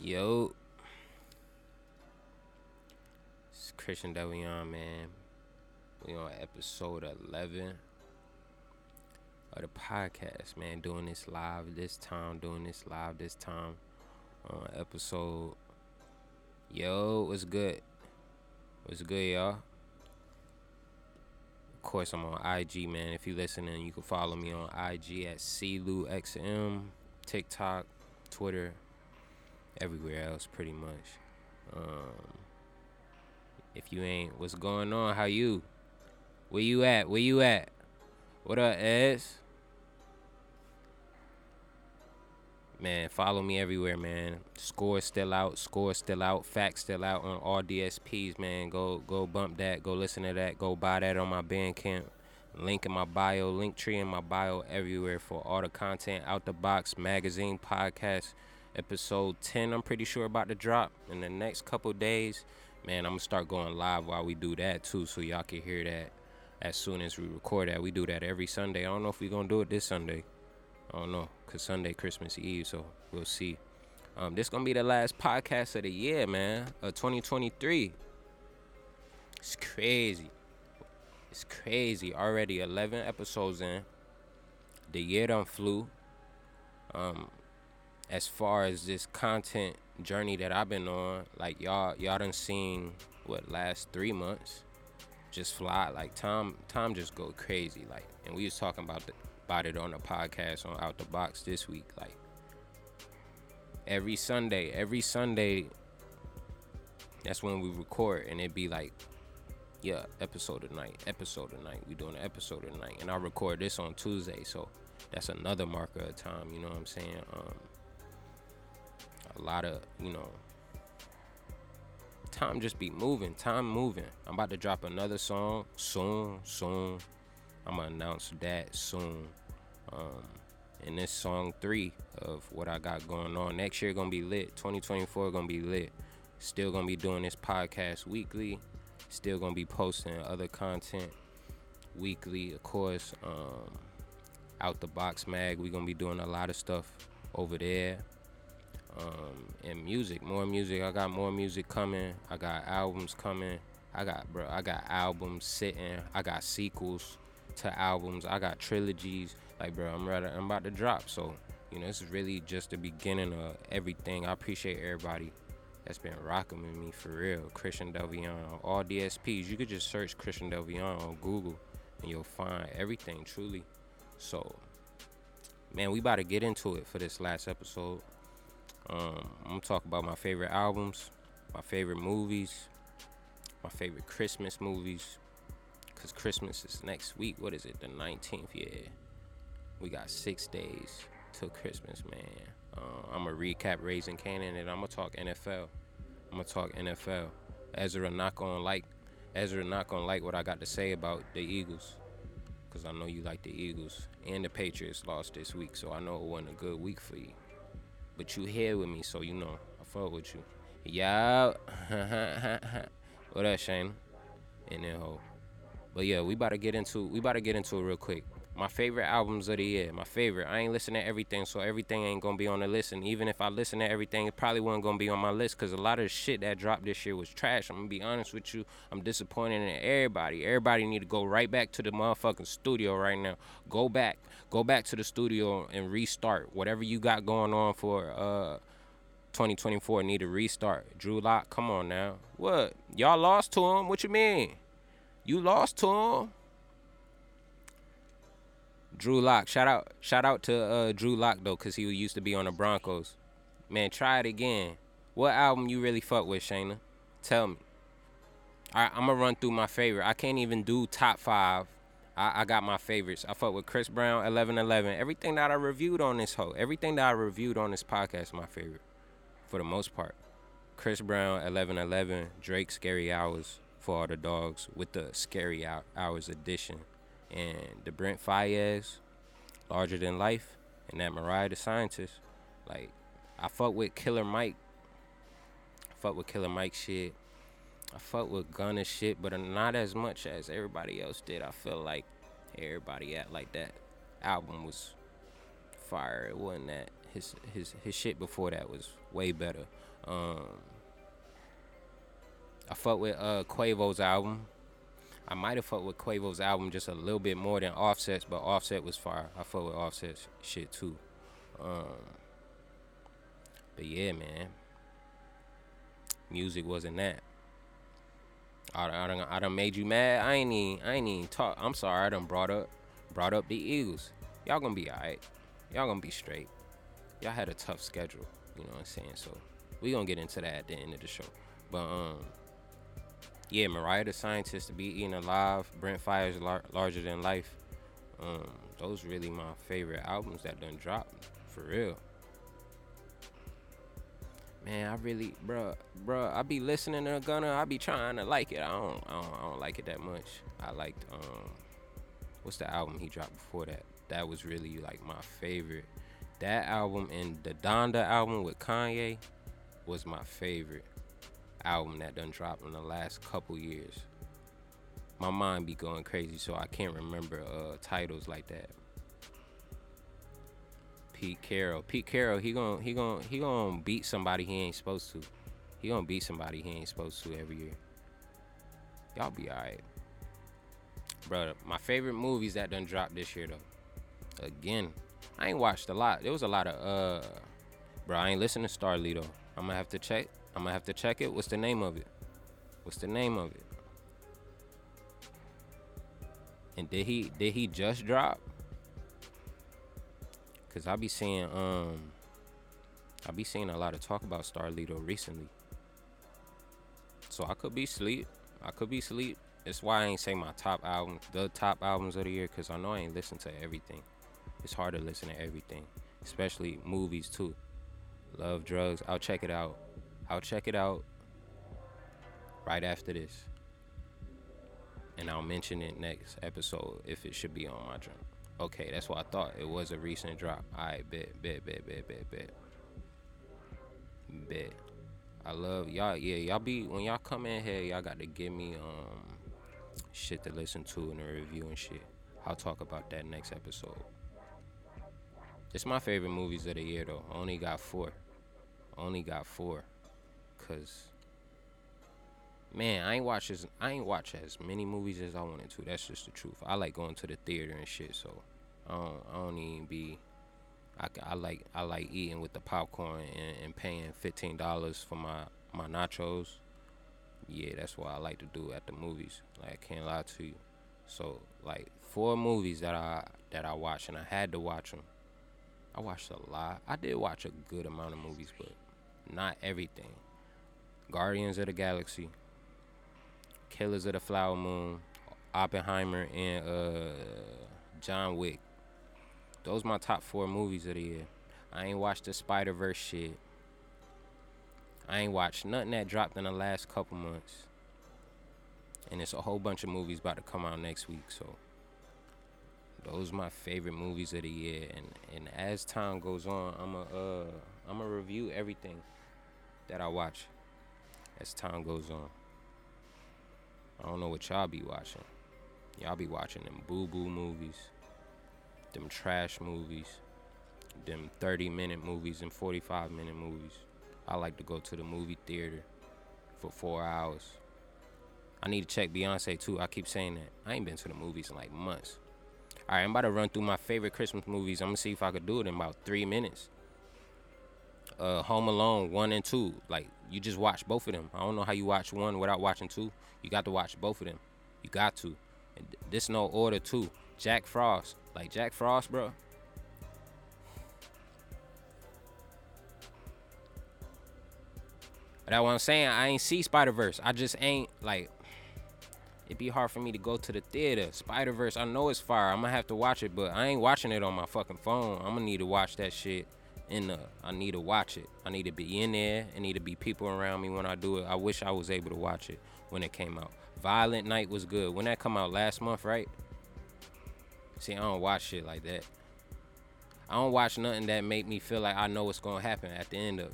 Yo. It's Christian Delvion, man. We on episode 11 of the podcast, man. Doing this live this time, doing this live this time on episode. Yo, what's good? What's good, y'all? Of course, I'm on IG, man. If you listening, you can follow me on IG at CLewXM, TikTok, Twitter, everywhere else, pretty much. Um, if you ain't, what's going on? How you? Where you at? Where you at? What up, Ez? Man, follow me everywhere, man. Score still out. Score still out. Facts still out on all DSPs, man. Go go bump that. Go listen to that. Go buy that on my Bandcamp. Link in my bio. Link tree in my bio everywhere for all the content. Out the box magazine podcast episode 10. I'm pretty sure about to drop in the next couple days. Man, I'm gonna start going live while we do that too, so y'all can hear that as soon as we record that. We do that every Sunday. I don't know if we're gonna do it this Sunday. I don't know, cause Sunday Christmas Eve, so we'll see. Um, this gonna be the last podcast of the year, man, of 2023. It's crazy. It's crazy. Already 11 episodes in. The year done flew. Um, as far as this content journey that I've been on, like y'all, y'all done seen what last three months just fly. Like Tom time just go crazy. Like, and we was talking about the, about it on the podcast on Out the Box this week. Like every Sunday, every Sunday, that's when we record, and it'd be like, yeah, episode of night, episode of night. We doing an episode of night, and I record this on Tuesday, so that's another marker of time. You know what I'm saying? Um, a lot of you know time just be moving time moving. I'm about to drop another song soon soon. I'm gonna announce that soon. Um and this song three of what i got going on next year gonna be lit 2024 gonna be lit. Still gonna be doing this podcast weekly still gonna be posting other content weekly of course um out the box mag we gonna be doing a lot of stuff over there um, and music, more music. I got more music coming. I got albums coming. I got bro, I got albums sitting. I got sequels to albums. I got trilogies. Like bro, I'm ready. I'm about to drop. So you know, this is really just the beginning of everything. I appreciate everybody that's been rocking with me for real. Christian Delvion, all DSPs. You could just search Christian Delvion on Google, and you'll find everything truly. So, man, we about to get into it for this last episode. Um, I'm gonna talk about my favorite albums, my favorite movies, my favorite Christmas movies. Cause Christmas is next week. What is it? The 19th. Yeah, we got six days till Christmas, man. Uh, I'm gonna recap Raising Kanan, and I'm gonna talk NFL. I'm gonna talk NFL. Ezra not gonna like. Ezra not gonna like what I got to say about the Eagles, cause I know you like the Eagles and the Patriots lost this week, so I know it wasn't a good week for you. But you here with me, so you know I fuck with you. Yeah. what up, Shane? And then ho. But yeah, we about to get into we about to get into it real quick. My favorite albums of the year. My favorite. I ain't listening to everything, so everything ain't gonna be on the list. And even if I listen to everything, it probably wasn't gonna be on my list because a lot of shit that dropped this year was trash. I'm gonna be honest with you. I'm disappointed in everybody. Everybody need to go right back to the motherfucking studio right now. Go back. Go back to the studio and restart. Whatever you got going on for uh 2024 need to restart. Drew Lock, come on now. What? Y'all lost to him? What you mean? You lost to him? Drew Lock, shout out, shout out to uh, Drew Lock though, cause he used to be on the Broncos. Man, try it again. What album you really fuck with, Shayna? Tell me. All right, I'm gonna run through my favorite. I can't even do top five. I, I got my favorites. I fuck with Chris Brown, 1111. Everything that I reviewed on this hoe, everything that I reviewed on this podcast is my favorite, for the most part. Chris Brown, 1111. Drake, Scary Hours for all the dogs with the Scary Hours edition and the Brent Faiyaz, Larger Than Life, and that Mariah the Scientist. Like, I fuck with Killer Mike. I fuck with Killer Mike shit. I fuck with Gunna shit, but not as much as everybody else did. I feel like everybody at like that album was fire. It wasn't that. His his his shit before that was way better. Um, I fuck with uh Quavo's album. I might have fucked with Quavo's album just a little bit more than Offset's, but Offset was fire. I fuck with Offset's shit too. Um, but yeah, man, music wasn't that. I, I done, I done made you mad. I ain't even, I ain't even talk. I'm sorry. I done brought up, brought up the Eagles. Y'all gonna be alright. Y'all gonna be straight. Y'all had a tough schedule. You know what I'm saying? So we gonna get into that at the end of the show. But um, yeah, Mariah the Scientist to be eaten alive, Brent Faiyaz lar- larger than life. Um, those really my favorite albums that done dropped for real. Man, I really, bruh, bruh, I be listening to Gunna. I be trying to like it. I don't, I don't, I don't like it that much. I liked, um, what's the album he dropped before that? That was really like my favorite. That album and the Donda album with Kanye was my favorite album that done dropped in the last couple years. My mind be going crazy, so I can't remember uh, titles like that. Pete Carroll, Pete Carroll, he gon' he gon' he gon' beat somebody he ain't supposed to. He gonna beat somebody he ain't supposed to every year. Y'all be alright, bro. My favorite movies that done dropped this year though. Again, I ain't watched a lot. There was a lot of uh, bro. I ain't listening to Starlito. I'm gonna have to check. I'm gonna have to check it. What's the name of it? What's the name of it? And did he did he just drop? Cause I be seeing um I be seeing a lot of talk about Starlito recently. So I could be sleep. I could be sleep. That's why I ain't say my top album, the top albums of the year, cause I know I ain't listen to everything. It's hard to listen to everything, especially movies too. Love drugs. I'll check it out. I'll check it out right after this. And I'll mention it next episode if it should be on my journal. Okay, that's what I thought. It was a recent drop. Alright, bet, bet, bet, bet, bet, bet. Bet. I love y'all. Yeah, y'all be when y'all come in here, y'all got to give me um shit to listen to in a review and shit. I'll talk about that next episode. It's my favorite movies of the year though. I only got four. I only got four. Cause man, I ain't watch as I ain't watch as many movies as I wanted to. That's just the truth. I like going to the theater and shit, so I don't, I don't even be. I, I like I like eating with the popcorn and, and paying fifteen dollars for my my nachos. Yeah, that's what I like to do at the movies. Like I can't lie to you. So like four movies that I that I watched and I had to watch them. I watched a lot. I did watch a good amount of movies, but not everything. Guardians of the Galaxy, Killers of the Flower Moon, Oppenheimer, and uh, John Wick. Those my top four movies of the year. I ain't watched the Spider Verse shit. I ain't watched nothing that dropped in the last couple months. And it's a whole bunch of movies about to come out next week, so those my favorite movies of the year. And and as time goes on, I'ma uh I'ma review everything that I watch as time goes on. I don't know what y'all be watching. Y'all be watching them boo boo movies, them trash movies, them 30 minute movies and 45 minute movies. I like to go to the movie theater for four hours. I need to check Beyonce too. I keep saying that. I ain't been to the movies in like months. All right, I'm about to run through my favorite Christmas movies. I'm gonna see if I could do it in about three minutes. Uh, Home Alone one and two. Like you just watch both of them. I don't know how you watch one without watching two. You got to watch both of them. You got to. And this no order too. Jack Frost. Like Jack Frost, bro. That's what I'm saying. I ain't see Spider Verse. I just ain't like. It'd be hard for me to go to the theater. Spider Verse. I know it's fire. I'm gonna have to watch it, but I ain't watching it on my fucking phone. I'm gonna need to watch that shit in the. I need to watch it. I need to be in there. I need to be people around me when I do it. I wish I was able to watch it when it came out. Violent Night was good. When that come out last month, right? See, I don't watch shit like that. I don't watch nothing that make me feel like I know what's gonna happen at the end of it.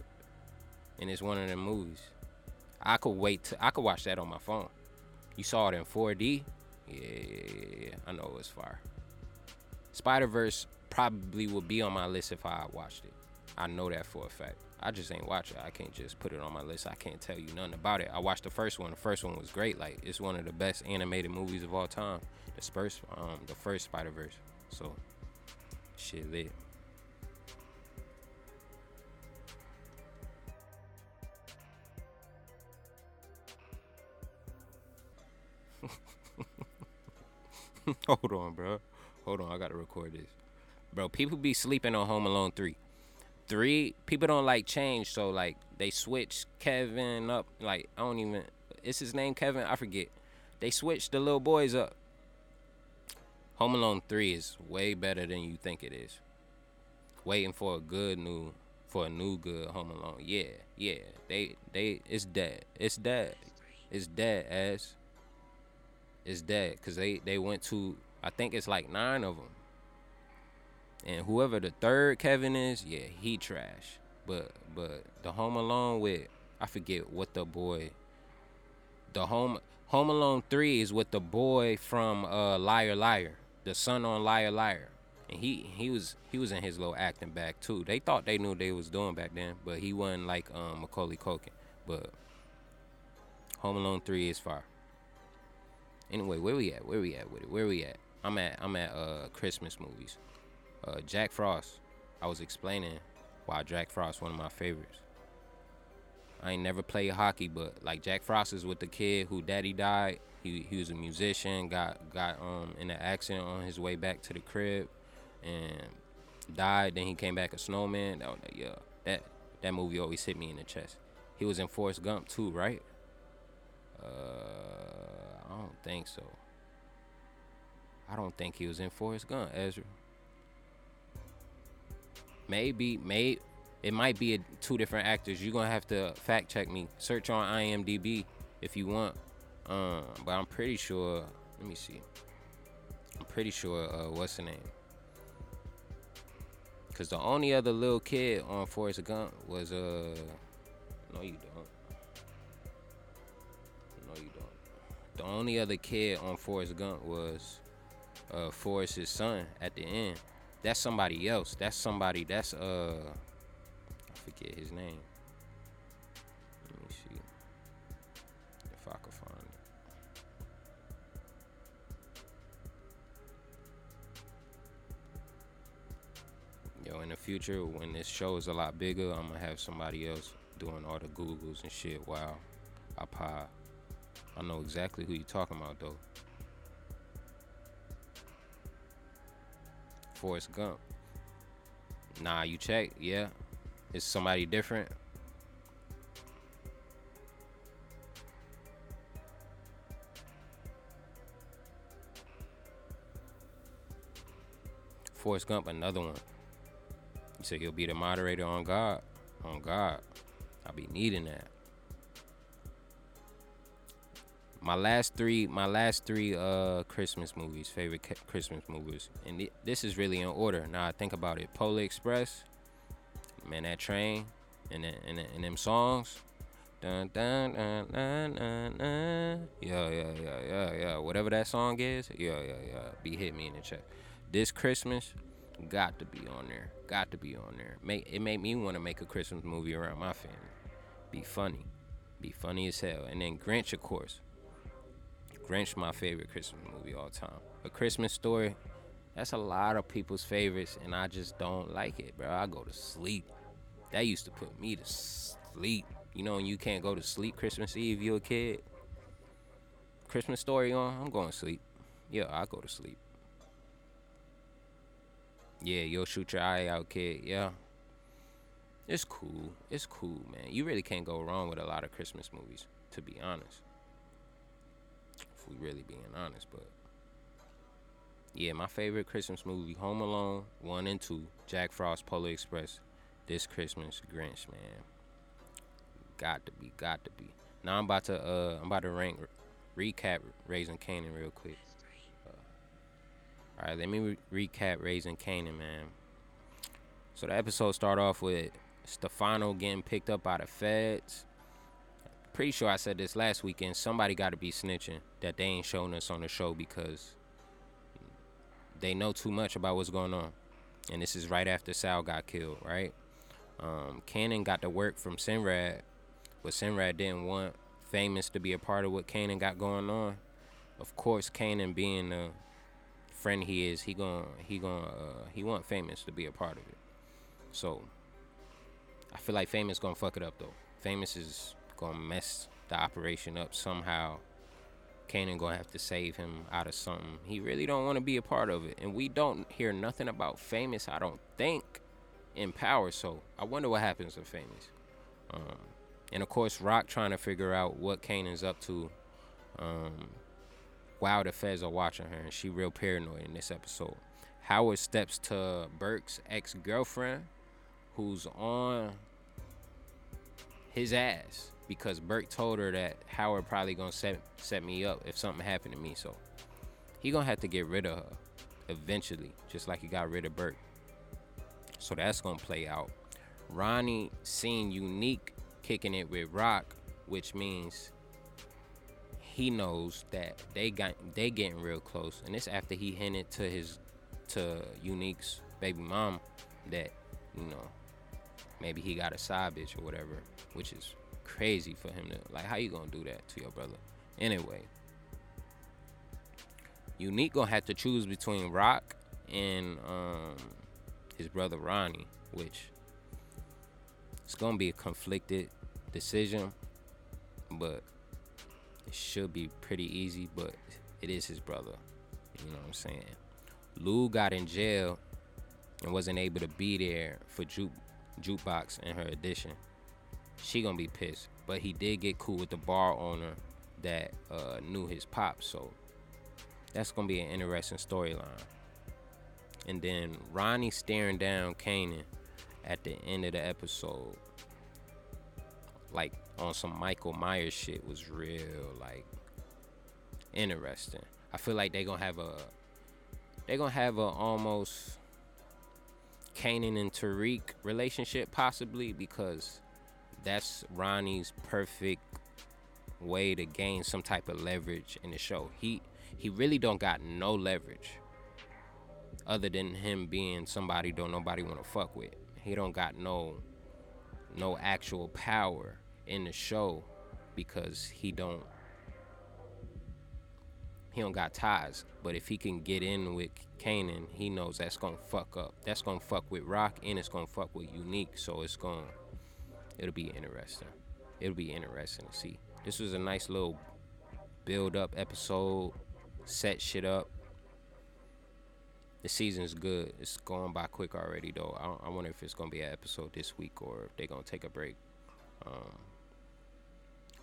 And it's one of them movies. I could wait. To, I could watch that on my phone. You saw it in 4D. Yeah, yeah. I know it's fire. Spider Verse probably would be on my list if I watched it. I know that for a fact. I just ain't watch it. I can't just put it on my list. I can't tell you nothing about it. I watched the first one. The first one was great. Like it's one of the best animated movies of all time. The first, um, the first Spider Verse. So, shit lit. Hold on, bro. Hold on, I gotta record this. Bro, people be sleeping on Home Alone 3. Three, people don't like change, so like they switch Kevin up. Like, I don't even is his name Kevin? I forget. They switched the little boys up. Home Alone 3 is way better than you think it is. Waiting for a good new for a new good Home Alone. Yeah, yeah. They they it's dead. It's dead. It's dead as It's dead because they they went to I think it's like nine of them, and whoever the third Kevin is, yeah, he trash. But but the Home Alone with I forget what the boy. The home Home Alone three is with the boy from uh, Liar Liar, the son on Liar Liar, and he he was he was in his little acting back too. They thought they knew they was doing back then, but he wasn't like um, Macaulay Culkin. But Home Alone three is far. Anyway, where we at? Where we at with it? Where we at? I'm at I'm at uh Christmas movies. Uh Jack Frost. I was explaining why Jack Frost one of my favorites. I ain't never played hockey, but like Jack Frost is with the kid who daddy died. He he was a musician, got got um in an accident on his way back to the crib and died. Then he came back a snowman. That, yeah, that that movie always hit me in the chest. He was in Forrest Gump too, right? Uh I don't think so. I don't think he was in Forrest Gump, Ezra. Maybe, may it might be a, two different actors. You're gonna have to fact check me. Search on IMDb if you want. Um, but I'm pretty sure. Let me see. I'm pretty sure. Uh, what's the name? Cause the only other little kid on Forrest Gump was uh. No, you don't. No, you don't. The only other kid on Forrest Gump was uh, Forrest's son at the end. That's somebody else. That's somebody. That's uh, I forget his name. Let me see if I can find it. Yo, in the future, when this show is a lot bigger, I'm gonna have somebody else doing all the Googles and shit while I pop I know exactly who you're talking about though. Forrest Gump. Nah, you check, yeah. It's somebody different. Forrest Gump, another one. You said he'll be the moderator on God. On God. I'll be needing that. My last three my last three uh christmas movies favorite christmas movies. And th- this is really in order. Now i think about it. Polar express man that train and and, and them songs. Dun, dun, dun, dun, dun, dun. yeah yeah yeah yeah yeah. Whatever that song is yeah yeah yeah. Be hit me in the check. This christmas got to be on there. Got to be on there. Make it made me want to make a christmas movie around my family. Be funny. Be funny as hell. And then grinch of course Grinch, my favorite Christmas movie all time. A Christmas Story, that's a lot of people's favorites, and I just don't like it, bro. I go to sleep. That used to put me to sleep. You know, you can't go to sleep Christmas Eve, you a kid. Christmas Story on, I'm going to sleep. Yeah, I go to sleep. Yeah, you'll shoot your eye out, kid. Yeah. It's cool. It's cool, man. You really can't go wrong with a lot of Christmas movies, to be honest we really being honest. But yeah, my favorite Christmas movie, Home Alone one and two, Jack Frost, Polar Express, this Christmas, Grinch, man. Got to be, got to be. Now I'm about to uh I'm about to rank recap Raising Kanan real quick. Uh, all right, let me re- recap Raising Kanan, man. So the episode start off with Stefano getting picked up by the feds pretty sure I said this last weekend. Somebody got to be snitching that they ain't showing us on the show because they know too much about what's going on. and this is right after Sal got killed, right? Um, Kanan got the work from Sinrad, but Sinrad didn't want Famous to be a part of what Kanan got going on. Of course, Kanan being the friend he is, he going he going uh, he want Famous to be a part of it. So I feel like Famous gonna fuck it up though. Famous is gonna mess the operation up somehow. Kanan gonna have to save him out of something. He really don't want to be a part of it, and we don't hear nothing about Famous. I don't think in Power. So I wonder what happens to Famous. Um, and of course, Rock trying to figure out what Kanan's up to. Um, while the feds are watching her, and she real paranoid in this episode. Howard steps to Burke's ex girlfriend, who's on his ass because Burke told her that Howard probably gonna set set me up if something happened to me. So he gonna have to get rid of her eventually, just like he got rid of Burke. So that's gonna play out. Ronnie seen Unique kicking it with Rock, which means he knows that they got they getting real close, and it's after he hinted to his to Unique's baby mom that you know maybe he got a side bitch or whatever, which is crazy for him to like. How you gonna do that to your brother? Anyway, Unique gonna have to choose between Rock and um, his brother Ronnie, which it's gonna be a conflicted decision, but it should be pretty easy. But it is his brother. You know what I'm saying? Lou got in jail and wasn't able to be there for juke jukebox in her edition. She gonna be pissed. But he did get cool with the bar owner that uh, knew his pop, so that's gonna be an interesting storyline. And then Ronnie staring down Kanan at the end of the episode, like on some Michael Myers shit, was real like interesting. I feel like they gonna have a they gonna have a almost Kanan and Tariq relationship possibly because that's Ronnie's perfect way to gain some type of leverage in the show. He he really don't got no leverage other than him being somebody don't nobody want to fuck with. He don't got no no actual power in the show because he don't he don't got ties. But if he can get in with Kanan, he knows that's gonna fuck up. That's gonna fuck with Rock and it's gonna fuck with Unique. So it's gonna it'll be interesting. It'll be interesting to see. This was a nice little build up episode, set shit up. The season's good. It's going by quick already though. I, I wonder if it's gonna be an episode this week or if they're gonna take a break. Um,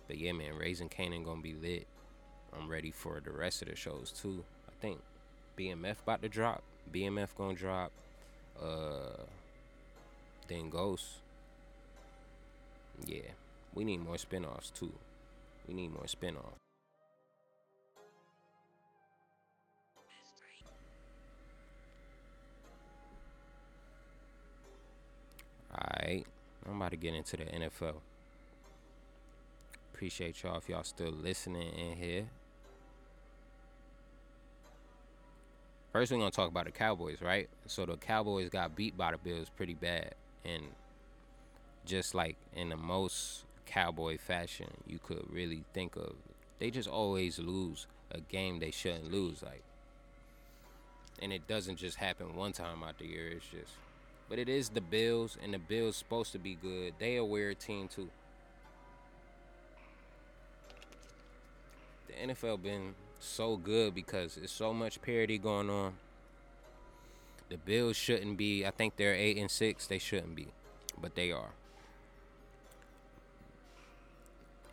but yeah, man, Raising Kanan gonna be lit. I'm ready for the rest of the shows too. I think BMF about to drop. BMF gonna drop. Uh, then Ghost. Yeah, we need more spinoffs too. We need more spinoffs. Alright, I'm about to get into the NFL. Appreciate y'all if y'all still listening in here. First, we're gonna talk about the Cowboys, right? So the Cowboys got beat by the Bills pretty bad, and just like in the most Cowboy fashion you could really think of, they just always lose a game they shouldn't lose. Like, and it doesn't just happen one time out the year. It's just, but it is the Bills, and the Bills supposed to be good. They a weird team too. The NFL been so good because it's so much parity going on. The Bills shouldn't be. I think they're eight and six. They shouldn't be, but they are.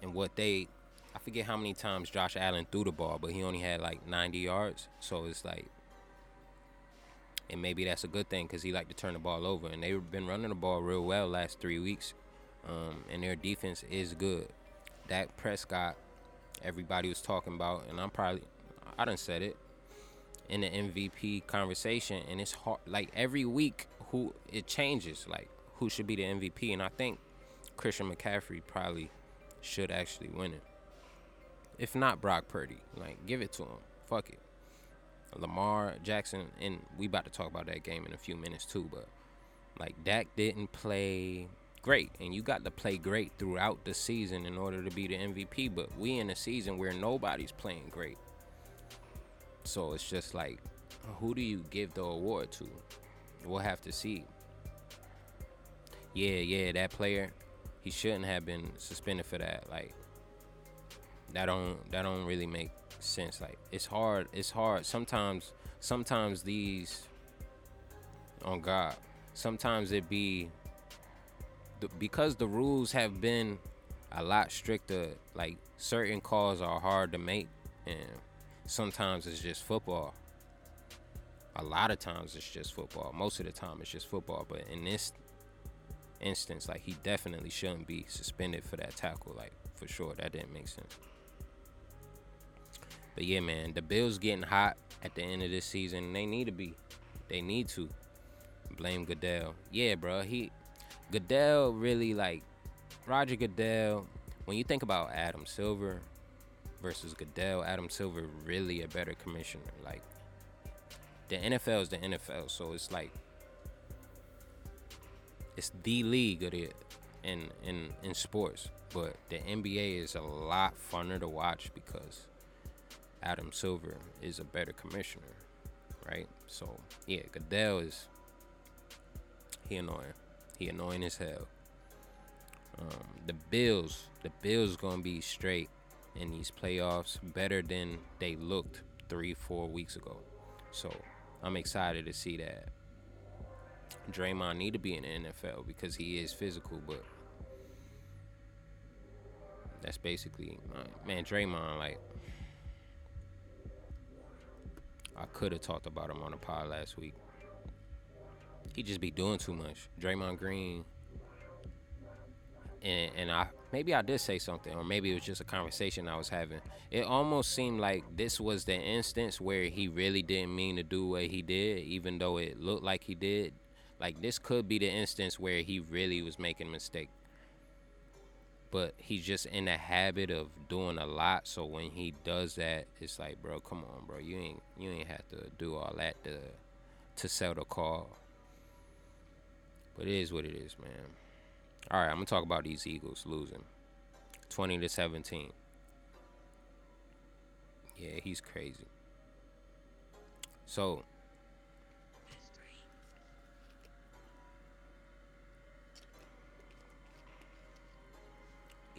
And what they, I forget how many times Josh Allen threw the ball, but he only had like 90 yards. So it's like, and maybe that's a good thing because he liked to turn the ball over. And they've been running the ball real well last three weeks, um, and their defense is good. Dak Prescott everybody was talking about, and I'm probably I done said it in the MVP conversation, and it's hard. Like every week, who it changes, like who should be the MVP, and I think Christian McCaffrey probably should actually win it. If not Brock Purdy, like give it to him. Fuck it. Lamar Jackson, and we about to talk about that game in a few minutes too. But like Dak didn't play great, and you got to play great throughout the season in order to be the MVP. But we in a season where nobody's playing great, so it's just like, who do you give the award to? We'll have to see. Yeah, yeah, that player, he shouldn't have been suspended for that. Like, that don't that don't really make sense. Like, it's hard. It's hard. Sometimes, sometimes these, on God, sometimes it be because the rules have been a lot stricter. Like certain calls are hard to make, and sometimes it's just football. A lot of times it's just football. Most of the time it's just football. But in this instance, like he definitely shouldn't be suspended for that tackle. Like for sure, that didn't make sense. But yeah, man, the Bills getting hot at the end of this season. They need to be. They need to blame Goodell. Yeah, bro. He Goodell really like Roger Goodell. When you think about Adam Silver versus Goodell, Adam Silver really a better commissioner. Like the NFL is the NFL, so it's like it's the league of it in in in sports. But the NBA is a lot funner to watch because Adam Silver is a better commissioner, right? So yeah, Goodell is he annoying. He annoying as hell. Um, the Bills, the Bills gonna be straight in these playoffs, better than they looked three, four weeks ago. So I'm excited to see that. Draymond need to be in the NFL because he is physical, but that's basically uh, man. Draymond, like I could have talked about him on the pod last week he just be doing too much. Draymond Green, and and I maybe I did say something, or maybe it was just a conversation I was having. It almost seemed like this was the instance where he really didn't mean to do what he did, even though it looked like he did. Like this could be the instance where he really was making a mistake. But he's just in the habit of doing a lot, so when he does that, it's like, bro, come on, bro, you ain't you ain't have to do all that to to sell the call. But it is what it is, man. All right, I'm gonna talk about these Eagles losing, 20 to 17. Yeah, he's crazy. So.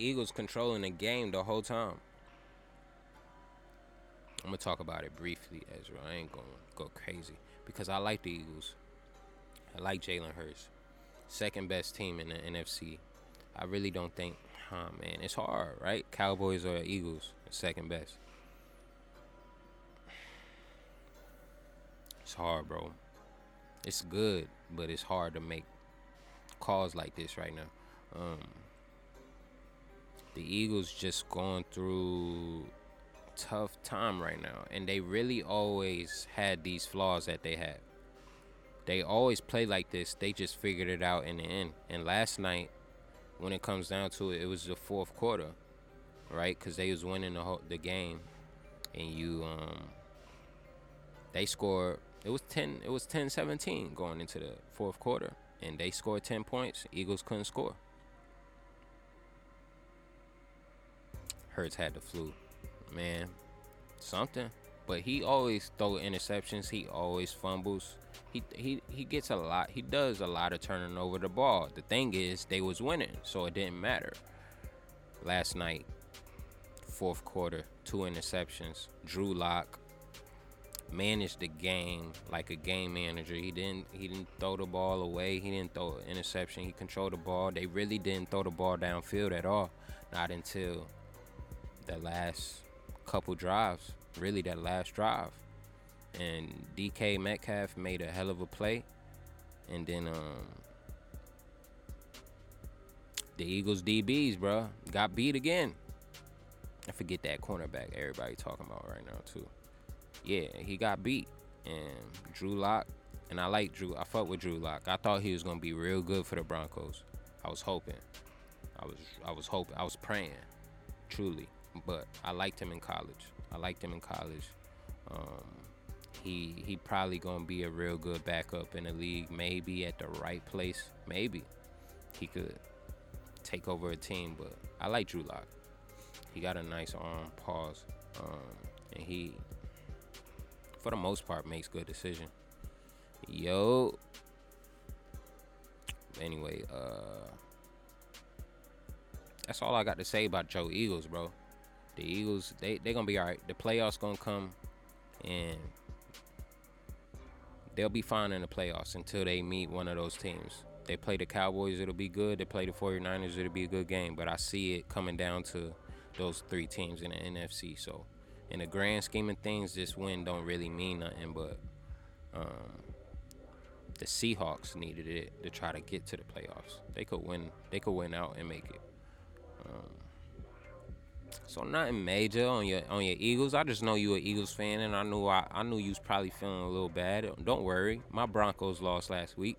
Eagles controlling the game the whole time. I'm gonna talk about it briefly, Ezra. I ain't gonna go crazy because I like the Eagles. I like Jalen Hurts second best team in the NFC. I really don't think, oh man, it's hard, right? Cowboys or Eagles, second best. It's hard, bro. It's good, but it's hard to make calls like this right now. Um, the Eagles just going through tough time right now, and they really always had these flaws that they had. they always play like this. They just figured it out in the end. And last night, when it comes down to it, it was the fourth quarter, right? Because they was winning the whole, the game, and you um they scored. It was ten. It was 10-17 going into the fourth quarter, and they scored ten points. Eagles couldn't score. Hurts had the flu, man. Something, but he always throw interceptions. He always fumbles he he he gets a lot. He does a lot of turning over the ball. The thing is, they was winning, so it didn't matter. Last night, fourth quarter, two interceptions. Drew Lock managed the game like a game manager. He didn't he didn't throw the ball away. He didn't throw an interception. He controlled the ball. They really didn't throw the ball downfield at all. Not until the last couple drives. Really, that last drive and DK Metcalf made a hell of a play, and then um, the Eagles DBs, bro, got beat again. I forget that cornerback everybody talking about right now too. Yeah, he got beat, and Drew Lock, and I like Drew. I fuck with Drew Lock. I thought he was gonna be real good for the Broncos. I was hoping. I was I was hoping. I was praying, truly. But I liked him in college. I liked him in college. Um, he he probably gonna be a real good backup in the league. Maybe at the right place, maybe he could take over a team. But I like Drew Lock. He got a nice arm, pause, um, and he, for the most part, makes good decision. Yo. Anyway, uh, that's all I got to say about Joe Eagles, bro. The Eagles, they they're gonna be all right. The playoffs gonna come, and they'll be fine in the playoffs until they meet one of those teams. They play the Cowboys, it'll be good. They play the 49ers, it'll be a good game. But I see it coming down to those three teams in the NFC. So, in the grand scheme of things, this win don't really mean nothing. But um, the Seahawks needed it to try to get to the playoffs. They could win. They could win out and make it. Um, so nothing major on your on your Eagles. I just know you an Eagles fan, and I knew I, I knew you was probably feeling a little bad. Don't worry, my Broncos lost last week.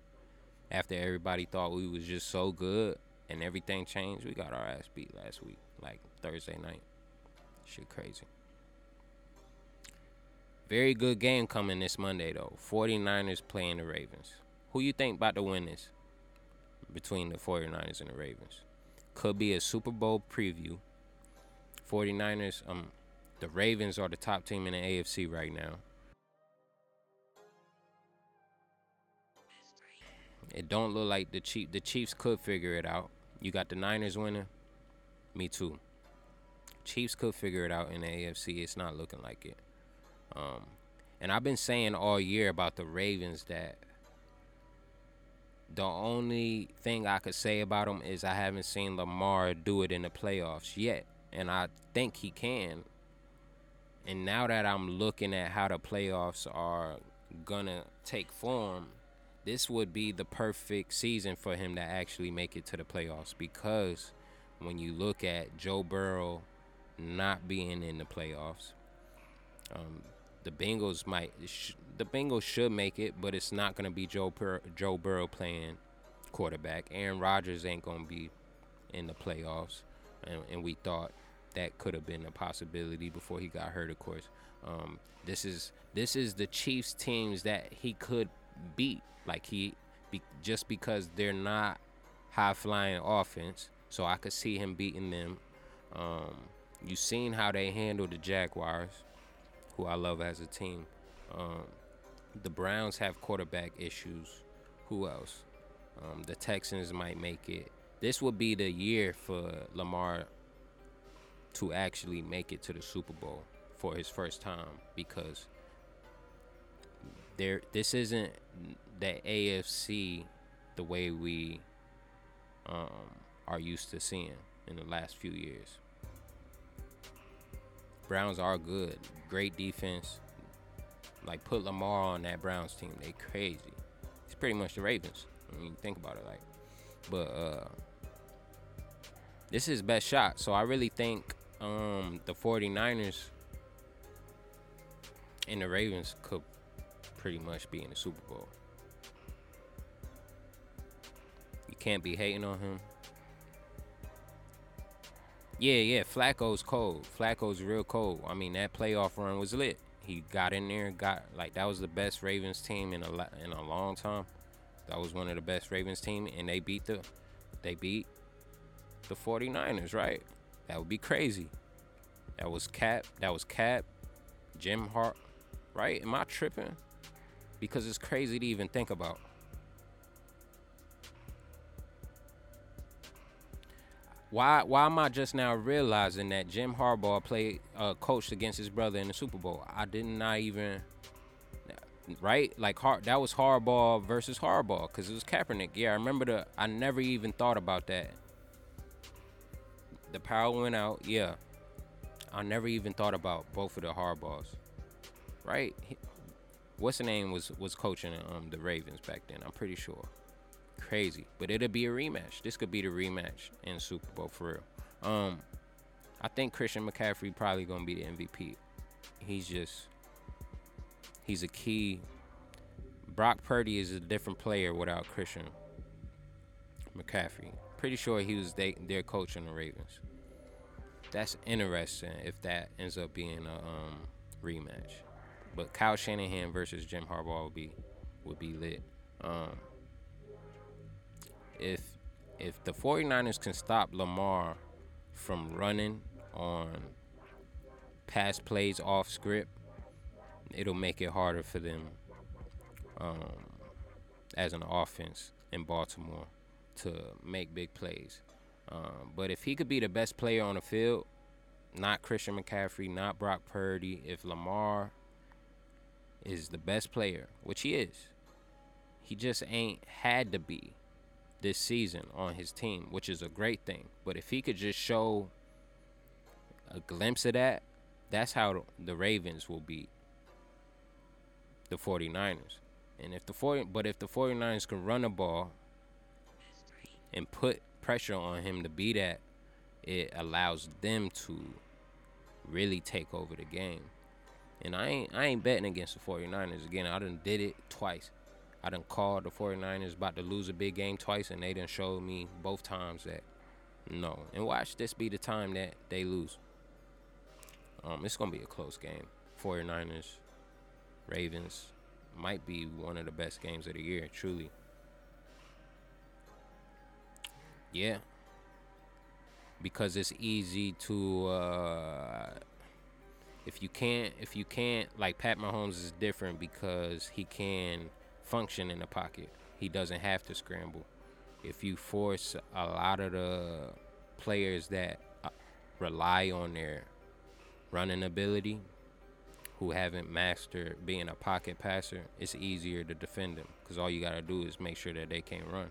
After everybody thought we was just so good and everything changed, we got our ass beat last week, like Thursday night. Shit crazy. Very good game coming this Monday though. 49ers playing the Ravens. Who you think about to win this? Between the 49ers and the Ravens. Could be a Super Bowl preview 49ers, um, the Ravens are the top team in the AFC right now. It don't look like the Chief the Chiefs could figure it out. You got the Niners winning. Me too. Chiefs could figure it out in the AFC. It's not looking like it. Um, and I've been saying all year about the Ravens that the only thing I could say about them is I haven't seen Lamar do it in the playoffs yet and I think he can. And now that I'm looking at how the playoffs are gonna take form, this would be the perfect season for him to actually make it to the playoffs because when you look at Joe Burrow not being in the playoffs, um, the Bengals might sh- the Bengals should make it, but it's not gonna be Joe Bur- Joe Burrow playing quarterback. Aaron Rodgers ain't gonna be in the playoffs, and, and we thought that could have been a possibility before he got hurt. Of course, um, this is this is the Chiefs teams that he could beat. Like he, be, just because they're not high flying offense, so I could see him beating them. Um, you seen how they handled the Jaguars, who I love as a team. Um, the Browns have quarterback issues. Who else? Um, the Texans might make it. This would be the year for Lamar to actually make it to the Super Bowl for his first time because there this isn't the AFC the way we um, are used to seeing in the last few years. Browns are good, great defense. Like put Lamar on that Browns team, they crazy. It's pretty much the Ravens. when you think about it, like, but uh, this is best shot. So I really think um, the 49ers and the Ravens could pretty much be in the Super Bowl. You can't be hating on him. Yeah, yeah, Flacco's cold. Flacco's real cold. I mean, that playoff run was lit. He got in there, got like that was the best Ravens team in a in a long time. That was one of the best Ravens team, and they beat the they beat the 49ers, right? That would be crazy. That was Cap. That was Cap. Jim Hart. Right? Am I tripping? Because it's crazy to even think about. Why why am I just now realizing that Jim Harbaugh played uh, coached against his brother in the Super Bowl? I did not even right like Har- that was Harbaugh versus Harbaugh because it was Kaepernick. Yeah, I remember the. I never even thought about that the power went out. Yeah, I never even thought about both of the Harbaughs. Right? What's the name was was coaching um the Ravens back then? I'm pretty sure. Crazy, but it'll be a rematch. This could be the rematch in Super Bowl for real. Um, I think Christian McCaffrey probably gonna be the MVP. He's just he's a key. Brock Purdy is a different player without Christian McCaffrey pretty sure he was their coach in the Ravens. That's interesting if that ends up being a um, rematch. But Kyle Shanahan versus Jim Harbaugh would be would be lit. Um, if if the 49ers can stop Lamar from running on pass plays off script, it'll make it harder for them um, as an offense in Baltimore to make big plays. Um, but if he could be the best player on the field, not Christian McCaffrey, not Brock Purdy, if Lamar is the best player, which he is, he just ain't had to be this season on his team, which is a great thing. But if he could just show a glimpse of that, that's how the Ravens will beat the 49ers. And if the 40, but if the 49ers can run the ball and put pressure on him to be that, it allows them to really take over the game. And I ain't I ain't betting against the 49ers again. I done did it twice. I done called the 49ers about to lose a big game twice, and they done showed me both times that no. And watch this be the time that they lose. Um, it's gonna be a close game. 49ers, Ravens might be one of the best games of the year, truly. Yeah. Because it's easy to uh if you can't if you can't like Pat Mahomes is different because he can function in the pocket. He doesn't have to scramble. If you force a lot of the players that uh, rely on their running ability who haven't mastered being a pocket passer, it's easier to defend them because all you got to do is make sure that they can't run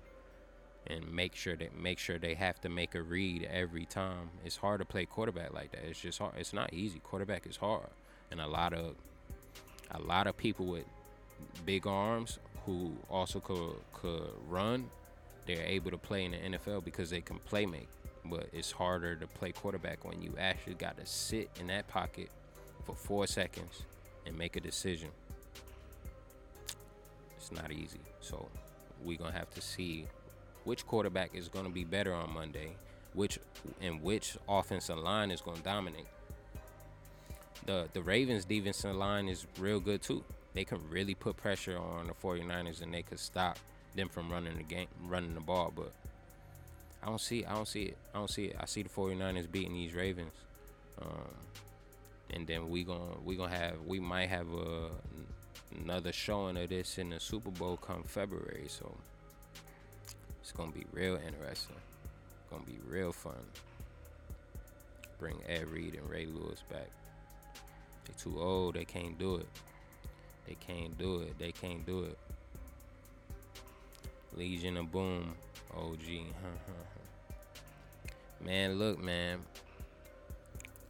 and make sure that make sure they have to make a read every time. It's hard to play quarterback like that. It's just hard. It's not easy. Quarterback is hard, and a lot of a lot of people with big arms who also could could run, they're able to play in the NFL because they can play make. But it's harder to play quarterback when you actually got to sit in that pocket for four seconds and make a decision. It's not easy. So we're gonna have to see which quarterback is gonna be better on Monday, which and which offensive line is gonna dominate. The the Ravens defensive line is real good too. They can really put pressure on the 49ers and they could stop them from running the game running the ball, but I don't see I don't see it. I don't see it. I see the 49ers beating these Ravens. Um, and then we going to we going to have we might have a another showing of this in the Super Bowl come February, so it's to be real interesting. To be real fun. Bring Ed Reed and Ray Lewis back. They too old, they can't do it. They can't do it. They can't do it. Legion of Boom, OG. man, look, man.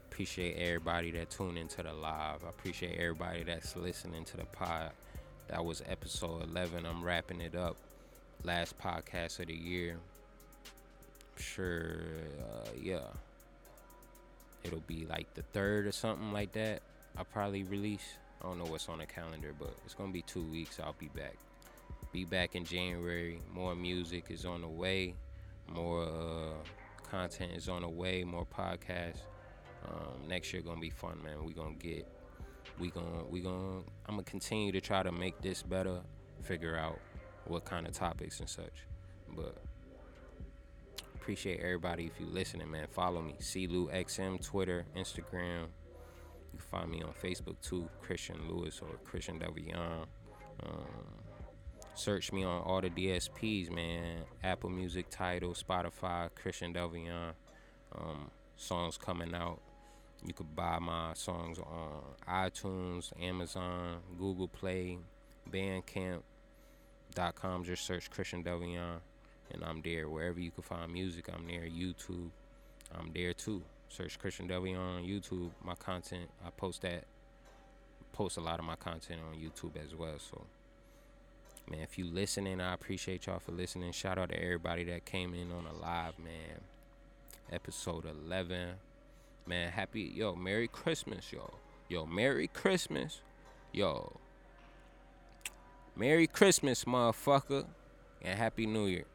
Appreciate everybody that tuned into the live. I appreciate everybody that's listening to the pod. That was episode 11. I'm wrapping it up. Last podcast of the year. Sure, uh, yeah. It'll be like the third or something like that. I'll probably release. I don't know what's on the calendar, but it's gonna be two weeks. I'll be back. Be back in January. More music is on the way. More uh, content is on the way. More podcasts. Um, next year gonna be fun, man. We gonna get. We gonna. We gonna. I'm gonna continue to try to make this better. Figure out what kind of topics and such. But appreciate everybody if you listening, man. Follow me, CLewXM, Twitter, Instagram. You can find me on Facebook too, Christian Lewis or Christian Delvion. Um, search me on all the DSPs, man. Apple Music, Tidal, Spotify, Christian Delvion. Um, songs coming out. You could buy my songs on iTunes, Amazon, Google Play, Bandcamp.com. Just search Christian Delvion, and I'm there. Wherever you can find music, I'm there. YouTube, I'm there too. Search Christian W on YouTube. My content, I post that. Post a lot of my content on YouTube as well. So, man, if you listening, I appreciate y'all for listening. Shout out to everybody that came in on a live, man. Episode 11. Man, happy, yo, Merry Christmas, yo. Yo, Merry Christmas. Yo. Merry Christmas, motherfucker. And Happy New Year.